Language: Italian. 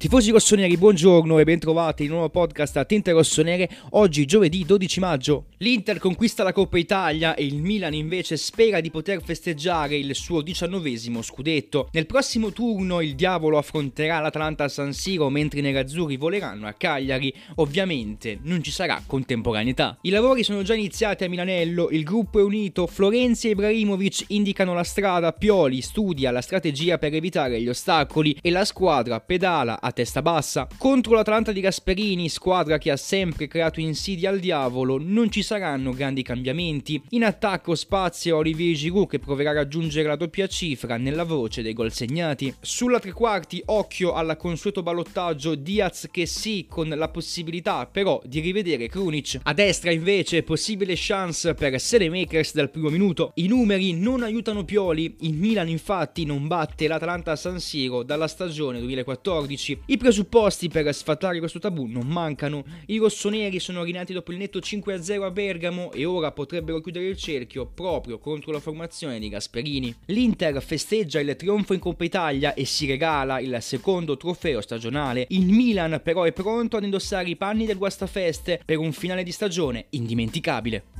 Tifosi rossoneri, buongiorno e bentrovati in un nuovo podcast a Tinte Rossonere. Oggi, giovedì 12 maggio, l'Inter conquista la Coppa Italia e il Milan invece spera di poter festeggiare il suo diciannovesimo scudetto. Nel prossimo turno il Diavolo affronterà l'Atalanta a San Siro mentre i nerazzurri voleranno a Cagliari. Ovviamente non ci sarà contemporaneità. I lavori sono già iniziati a Milanello, il gruppo è unito, Florenzi e Ibrahimovic indicano la strada, Pioli studia la strategia per evitare gli ostacoli e la squadra pedala a testa bassa. Contro l'Atalanta di Gasperini, squadra che ha sempre creato insidie al diavolo, non ci saranno grandi cambiamenti. In attacco spazio Olivier Giroud che proverà a raggiungere la doppia cifra nella voce dei gol segnati. Sulla tre quarti occhio al consueto ballottaggio Diaz che sì con la possibilità però di rivedere Krunic. A destra invece possibile chance per Selemakers dal primo minuto. I numeri non aiutano Pioli, il Milan infatti non batte l'Atalanta a San Siro dalla stagione 2014 i presupposti per sfatare questo tabù non mancano. I rossoneri sono rinati dopo il netto 5-0 a Bergamo e ora potrebbero chiudere il cerchio proprio contro la formazione di Gasperini. L'Inter festeggia il trionfo in Coppa Italia e si regala il secondo trofeo stagionale. Il Milan però è pronto ad indossare i panni del guastafeste per un finale di stagione indimenticabile.